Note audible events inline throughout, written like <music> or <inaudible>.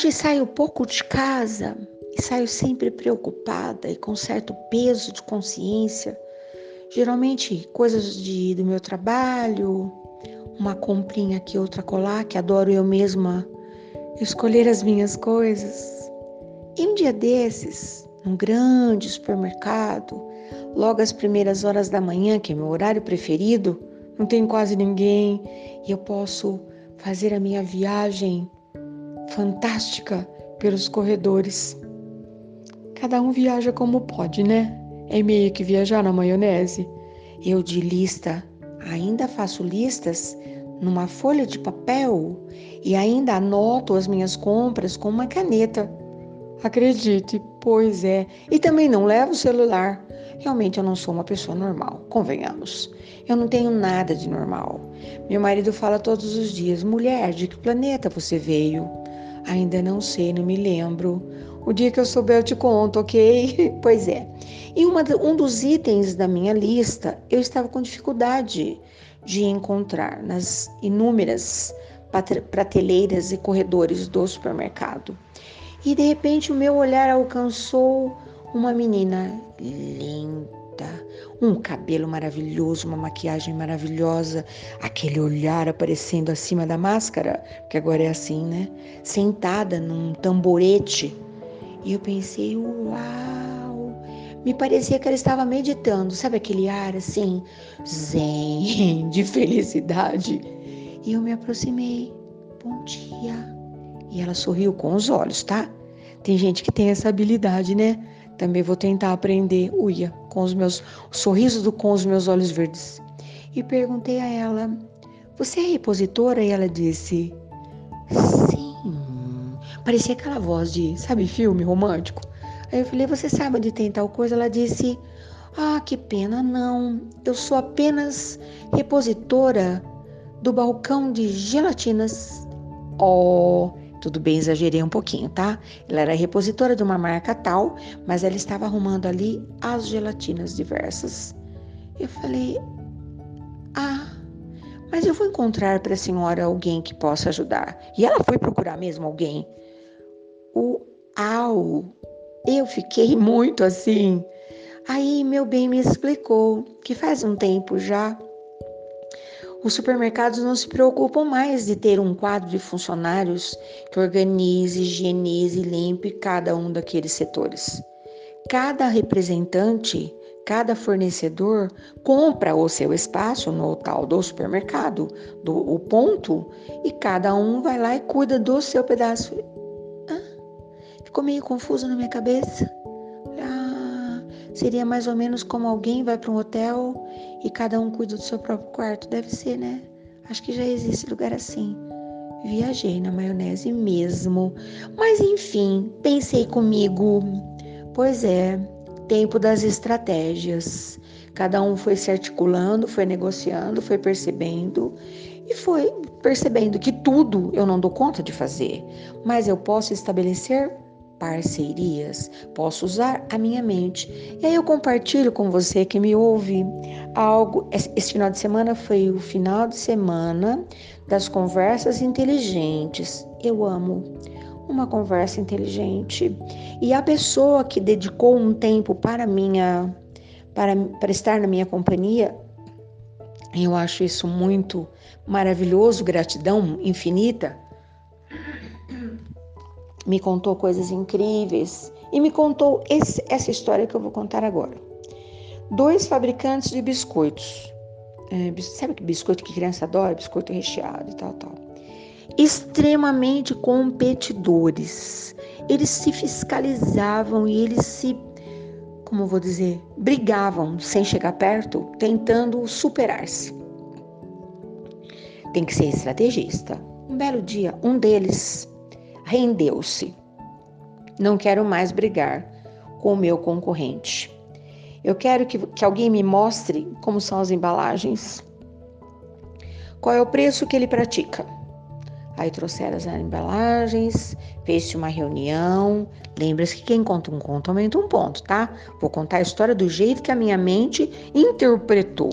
Hoje saio pouco de casa e saio sempre preocupada e com certo peso de consciência. Geralmente coisas de, do meu trabalho, uma comprinha aqui, outra colar, que adoro eu mesma escolher as minhas coisas. E um dia desses, num grande supermercado, logo às primeiras horas da manhã, que é meu horário preferido, não tem quase ninguém e eu posso fazer a minha viagem fantástica pelos corredores. Cada um viaja como pode, né? É meio que viajar na maionese. Eu de lista ainda faço listas numa folha de papel e ainda anoto as minhas compras com uma caneta. Acredite, pois é. E também não levo o celular. Realmente eu não sou uma pessoa normal, convenhamos. Eu não tenho nada de normal. Meu marido fala todos os dias: mulher, de que planeta você veio? Ainda não sei, não me lembro. O dia que eu souber eu te conto, ok? <laughs> pois é. E uma, um dos itens da minha lista eu estava com dificuldade de encontrar nas inúmeras prateleiras e corredores do supermercado. E de repente o meu olhar alcançou uma menina linda, um cabelo maravilhoso, uma maquiagem maravilhosa, aquele olhar aparecendo acima da máscara, que agora é assim, né? Sentada num tamborete. E eu pensei, uau! Me parecia que ela estava meditando, sabe aquele ar assim, zen, <laughs> de felicidade. E eu me aproximei. Bom dia. E ela sorriu com os olhos, tá? Tem gente que tem essa habilidade, né? Também vou tentar aprender, uia, com os meus o sorriso do, com os meus olhos verdes. E perguntei a ela: "Você é repositora?" E ela disse: "Sim". Parecia aquela voz de, sabe, filme romântico. Aí eu falei: "Você sabe onde tem tal coisa?" Ela disse: "Ah, que pena, não. Eu sou apenas repositora do balcão de gelatinas." Oh, tudo bem, exagerei um pouquinho, tá? Ela era repositora de uma marca tal, mas ela estava arrumando ali as gelatinas diversas. Eu falei: Ah, mas eu vou encontrar para a senhora alguém que possa ajudar. E ela foi procurar mesmo alguém. O au, eu fiquei muito assim. Aí meu bem me explicou que faz um tempo já os supermercados não se preocupam mais de ter um quadro de funcionários que organize, higienize e limpe cada um daqueles setores. Cada representante, cada fornecedor compra o seu espaço no tal do supermercado, do o ponto, e cada um vai lá e cuida do seu pedaço. Ah, ficou meio confuso na minha cabeça. Seria mais ou menos como alguém vai para um hotel e cada um cuida do seu próprio quarto. Deve ser, né? Acho que já existe lugar assim. Viajei na maionese mesmo. Mas enfim, pensei comigo. Pois é, tempo das estratégias. Cada um foi se articulando, foi negociando, foi percebendo e foi percebendo que tudo eu não dou conta de fazer, mas eu posso estabelecer parcerias, posso usar a minha mente. E aí eu compartilho com você que me ouve algo. Esse final de semana foi o final de semana das conversas inteligentes. Eu amo uma conversa inteligente. E a pessoa que dedicou um tempo para minha para, para estar na minha companhia, eu acho isso muito maravilhoso, gratidão infinita me contou coisas incríveis e me contou esse, essa história que eu vou contar agora. Dois fabricantes de biscoitos. É, sabe que biscoito que criança adora? Biscoito recheado e tal, tal. Extremamente competidores. Eles se fiscalizavam e eles se, como vou dizer, brigavam sem chegar perto, tentando superar-se. Tem que ser estrategista. Um belo dia, um deles rendeu-se. Não quero mais brigar com o meu concorrente. Eu quero que, que alguém me mostre como são as embalagens. Qual é o preço que ele pratica? Aí trouxeram as embalagens, fez-se uma reunião. Lembra-se que quem conta um conto aumenta um ponto, tá? Vou contar a história do jeito que a minha mente interpretou.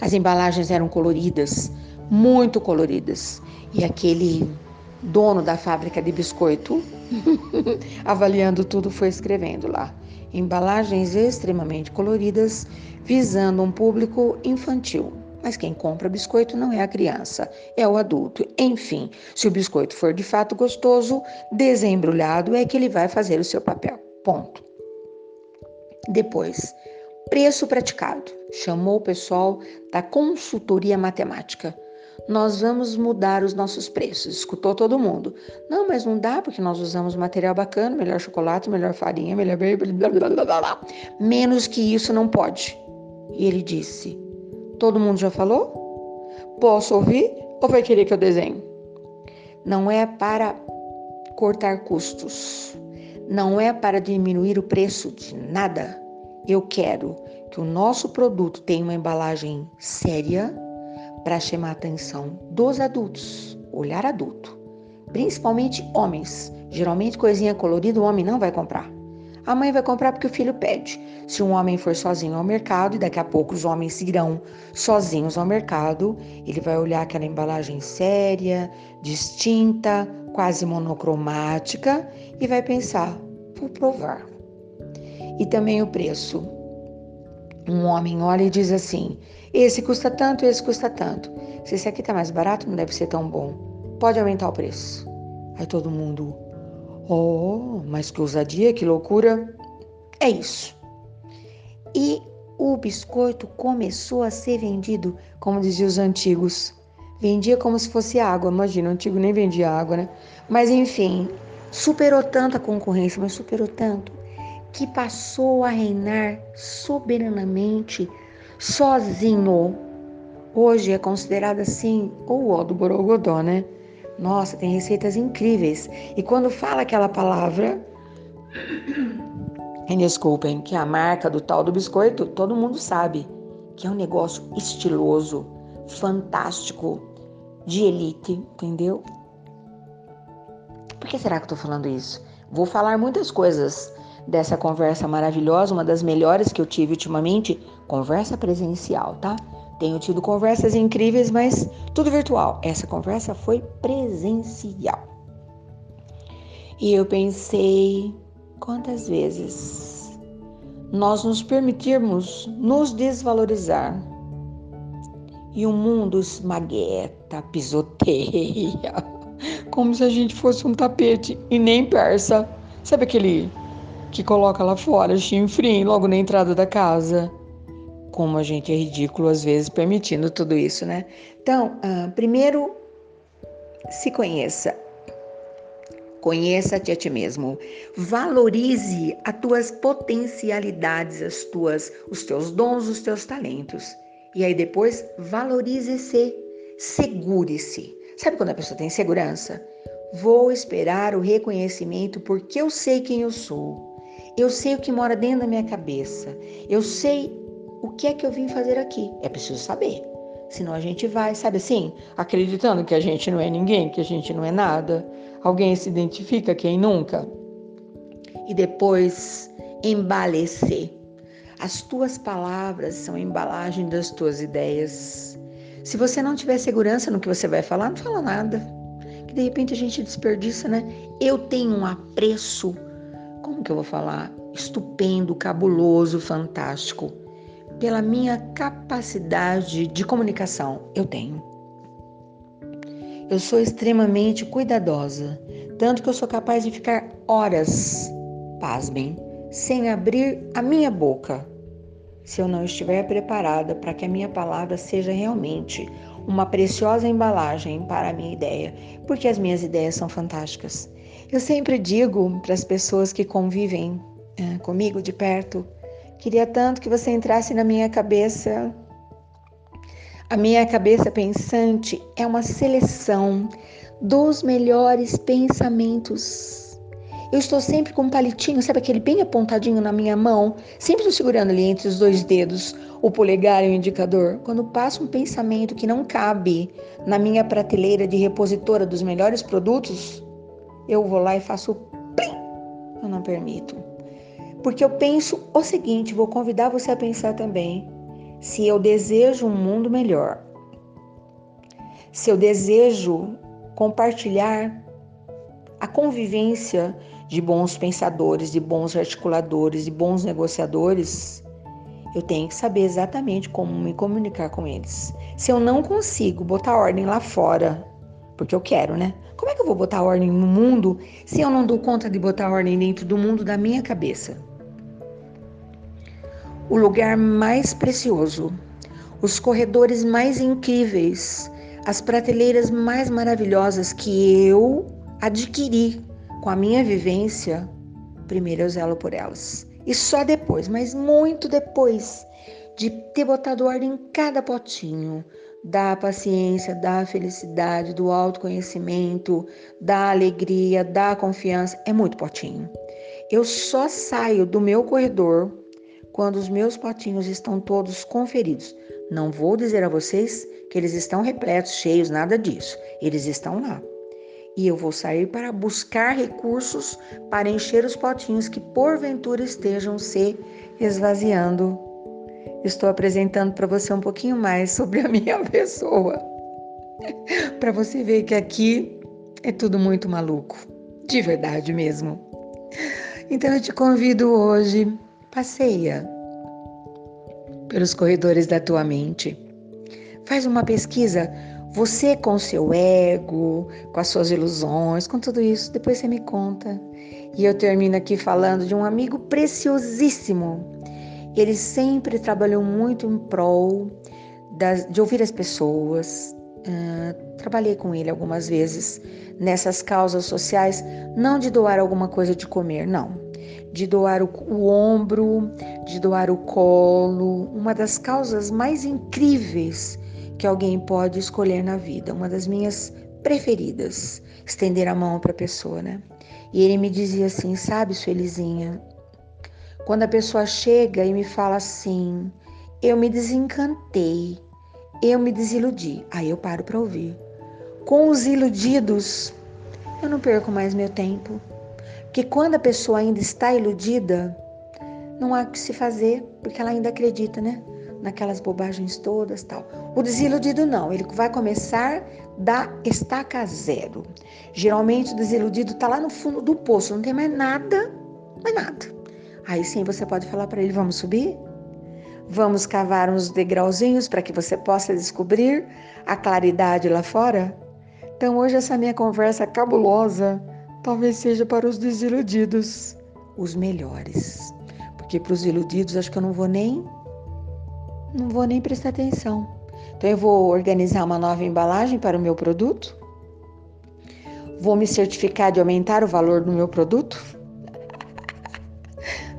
As embalagens eram coloridas, muito coloridas. E aquele dono da fábrica de biscoito, <laughs> avaliando tudo, foi escrevendo lá. Embalagens extremamente coloridas, visando um público infantil. Mas quem compra biscoito não é a criança, é o adulto. Enfim, se o biscoito for de fato gostoso, desembrulhado é que ele vai fazer o seu papel. Ponto. Depois, preço praticado. Chamou o pessoal da consultoria matemática nós vamos mudar os nossos preços. Escutou todo mundo. Não, mas não dá porque nós usamos material bacana, melhor chocolate, melhor farinha, melhor. Menos que isso não pode. E ele disse: Todo mundo já falou? Posso ouvir ou vai querer que eu desenhe? Não é para cortar custos. Não é para diminuir o preço de nada. Eu quero que o nosso produto tenha uma embalagem séria, para chamar a atenção dos adultos, olhar adulto, principalmente homens. Geralmente coisinha colorida o homem não vai comprar. A mãe vai comprar porque o filho pede. Se um homem for sozinho ao mercado e daqui a pouco os homens irão sozinhos ao mercado, ele vai olhar aquela embalagem séria, distinta, quase monocromática e vai pensar: vou provar. E também o preço. Um homem olha e diz assim: esse custa tanto, esse custa tanto. Se esse aqui está mais barato, não deve ser tão bom. Pode aumentar o preço. Aí todo mundo, oh, mas que ousadia, que loucura. É isso. E o biscoito começou a ser vendido, como diziam os antigos. Vendia como se fosse água, imagina, o antigo nem vendia água, né? Mas enfim, superou tanto a concorrência, mas superou tanto, que passou a reinar soberanamente sozinho. Hoje é considerado assim o ó do borogodó, né? Nossa, tem receitas incríveis. E quando fala aquela palavra, <coughs> e desculpem, que é a marca do tal do biscoito, todo mundo sabe que é um negócio estiloso, fantástico, de elite, entendeu? Por que será que eu tô falando isso? Vou falar muitas coisas dessa conversa maravilhosa, uma das melhores que eu tive ultimamente, conversa presencial, tá? Tenho tido conversas incríveis, mas tudo virtual. Essa conversa foi presencial. E eu pensei quantas vezes nós nos permitirmos nos desvalorizar e o mundo esmagueta, pisoteia, <laughs> como se a gente fosse um tapete e nem persa. Sabe aquele que coloca lá fora, chinfrim, logo na entrada da casa. Como a gente é ridículo às vezes permitindo tudo isso, né? Então, uh, primeiro, se conheça. Conheça-te a ti mesmo. Valorize as tuas potencialidades, as tuas, os teus dons, os teus talentos. E aí depois valorize-se, segure-se. Sabe quando a pessoa tem segurança? Vou esperar o reconhecimento porque eu sei quem eu sou. Eu sei o que mora dentro da minha cabeça. Eu sei o que é que eu vim fazer aqui. É preciso saber. Senão a gente vai, sabe assim, acreditando que a gente não é ninguém, que a gente não é nada. Alguém se identifica, quem nunca? E depois embalecer. As tuas palavras são a embalagem das tuas ideias. Se você não tiver segurança no que você vai falar, não fala nada. Que de repente a gente desperdiça, né? Eu tenho um apreço como que eu vou falar? Estupendo, cabuloso, fantástico. Pela minha capacidade de comunicação, eu tenho. Eu sou extremamente cuidadosa, tanto que eu sou capaz de ficar horas, pasmem, sem abrir a minha boca, se eu não estiver preparada para que a minha palavra seja realmente uma preciosa embalagem para a minha ideia, porque as minhas ideias são fantásticas. Eu sempre digo para as pessoas que convivem é, comigo de perto, queria tanto que você entrasse na minha cabeça. A minha cabeça pensante é uma seleção dos melhores pensamentos. Eu estou sempre com um palitinho, sabe aquele bem apontadinho na minha mão, sempre estou segurando ali entre os dois dedos, o polegar e o indicador. Quando passa um pensamento que não cabe na minha prateleira de repositora dos melhores produtos, eu vou lá e faço plim. Eu não permito. Porque eu penso o seguinte, vou convidar você a pensar também. Se eu desejo um mundo melhor, se eu desejo compartilhar a convivência de bons pensadores, de bons articuladores, de bons negociadores, eu tenho que saber exatamente como me comunicar com eles. Se eu não consigo botar ordem lá fora, porque eu quero, né? Como é que eu vou botar ordem no mundo se eu não dou conta de botar ordem dentro do mundo da minha cabeça? O lugar mais precioso, os corredores mais incríveis, as prateleiras mais maravilhosas que eu adquiri com a minha vivência, primeiro eu zelo por elas. E só depois, mas muito depois de ter botado ordem em cada potinho, da paciência, da felicidade, do autoconhecimento, da alegria, da confiança, é muito potinho. Eu só saio do meu corredor quando os meus potinhos estão todos conferidos. Não vou dizer a vocês que eles estão repletos, cheios, nada disso. Eles estão lá e eu vou sair para buscar recursos para encher os potinhos que porventura estejam se esvaziando. Estou apresentando para você um pouquinho mais sobre a <laughs> minha pessoa, para você ver que aqui é tudo muito maluco, de verdade mesmo. Então eu te convido hoje, passeia pelos corredores da tua mente. Faz uma pesquisa você com seu ego, com as suas ilusões, com tudo isso, depois você me conta. E eu termino aqui falando de um amigo preciosíssimo. Ele sempre trabalhou muito em prol das, de ouvir as pessoas. Uh, trabalhei com ele algumas vezes nessas causas sociais, não de doar alguma coisa de comer, não. De doar o, o ombro, de doar o colo. Uma das causas mais incríveis que alguém pode escolher na vida, uma das minhas preferidas, estender a mão para a pessoa, né? E ele me dizia assim, sabe, Suelizinha, quando a pessoa chega e me fala assim, eu me desencantei, eu me desiludi, aí eu paro para ouvir. Com os iludidos, eu não perco mais meu tempo, porque quando a pessoa ainda está iludida, não há o que se fazer, porque ela ainda acredita, né? naquelas bobagens todas, tal. O desiludido não, ele vai começar da estaca zero. Geralmente o desiludido está lá no fundo do poço, não tem mais nada, mais nada. Aí sim você pode falar para ele: vamos subir? Vamos cavar uns degrauzinhos para que você possa descobrir a claridade lá fora? Então hoje essa minha conversa cabulosa talvez seja para os desiludidos, os melhores. Porque para os iludidos acho que eu não vou nem não vou nem prestar atenção. Então eu vou organizar uma nova embalagem para o meu produto? Vou me certificar de aumentar o valor do meu produto?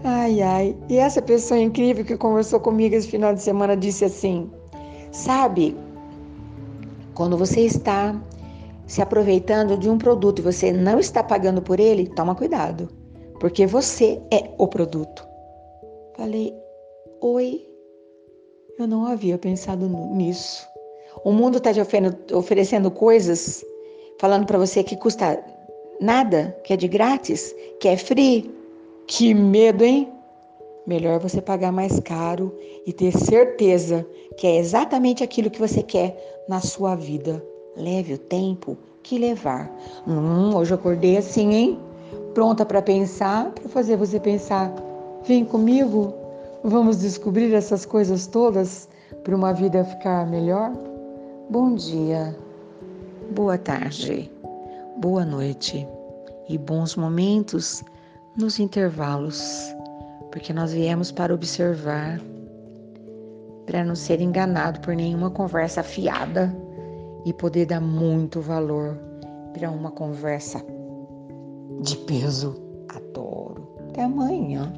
Ai, ai. E essa pessoa incrível que conversou comigo esse final de semana disse assim: Sabe, quando você está se aproveitando de um produto e você não está pagando por ele, toma cuidado, porque você é o produto. Falei: Oi, eu não havia pensado nisso. O mundo está te oferecendo coisas, falando para você que custa nada, que é de grátis, que é free. Que medo, hein? Melhor você pagar mais caro e ter certeza que é exatamente aquilo que você quer na sua vida. Leve o tempo que levar. Hum, hoje eu acordei assim, hein? Pronta para pensar, para fazer você pensar. Vem comigo. Vamos descobrir essas coisas todas para uma vida ficar melhor? Bom dia, boa tarde, boa noite e bons momentos nos intervalos, porque nós viemos para observar, para não ser enganado por nenhuma conversa fiada e poder dar muito valor para uma conversa de peso. Adoro. Até amanhã.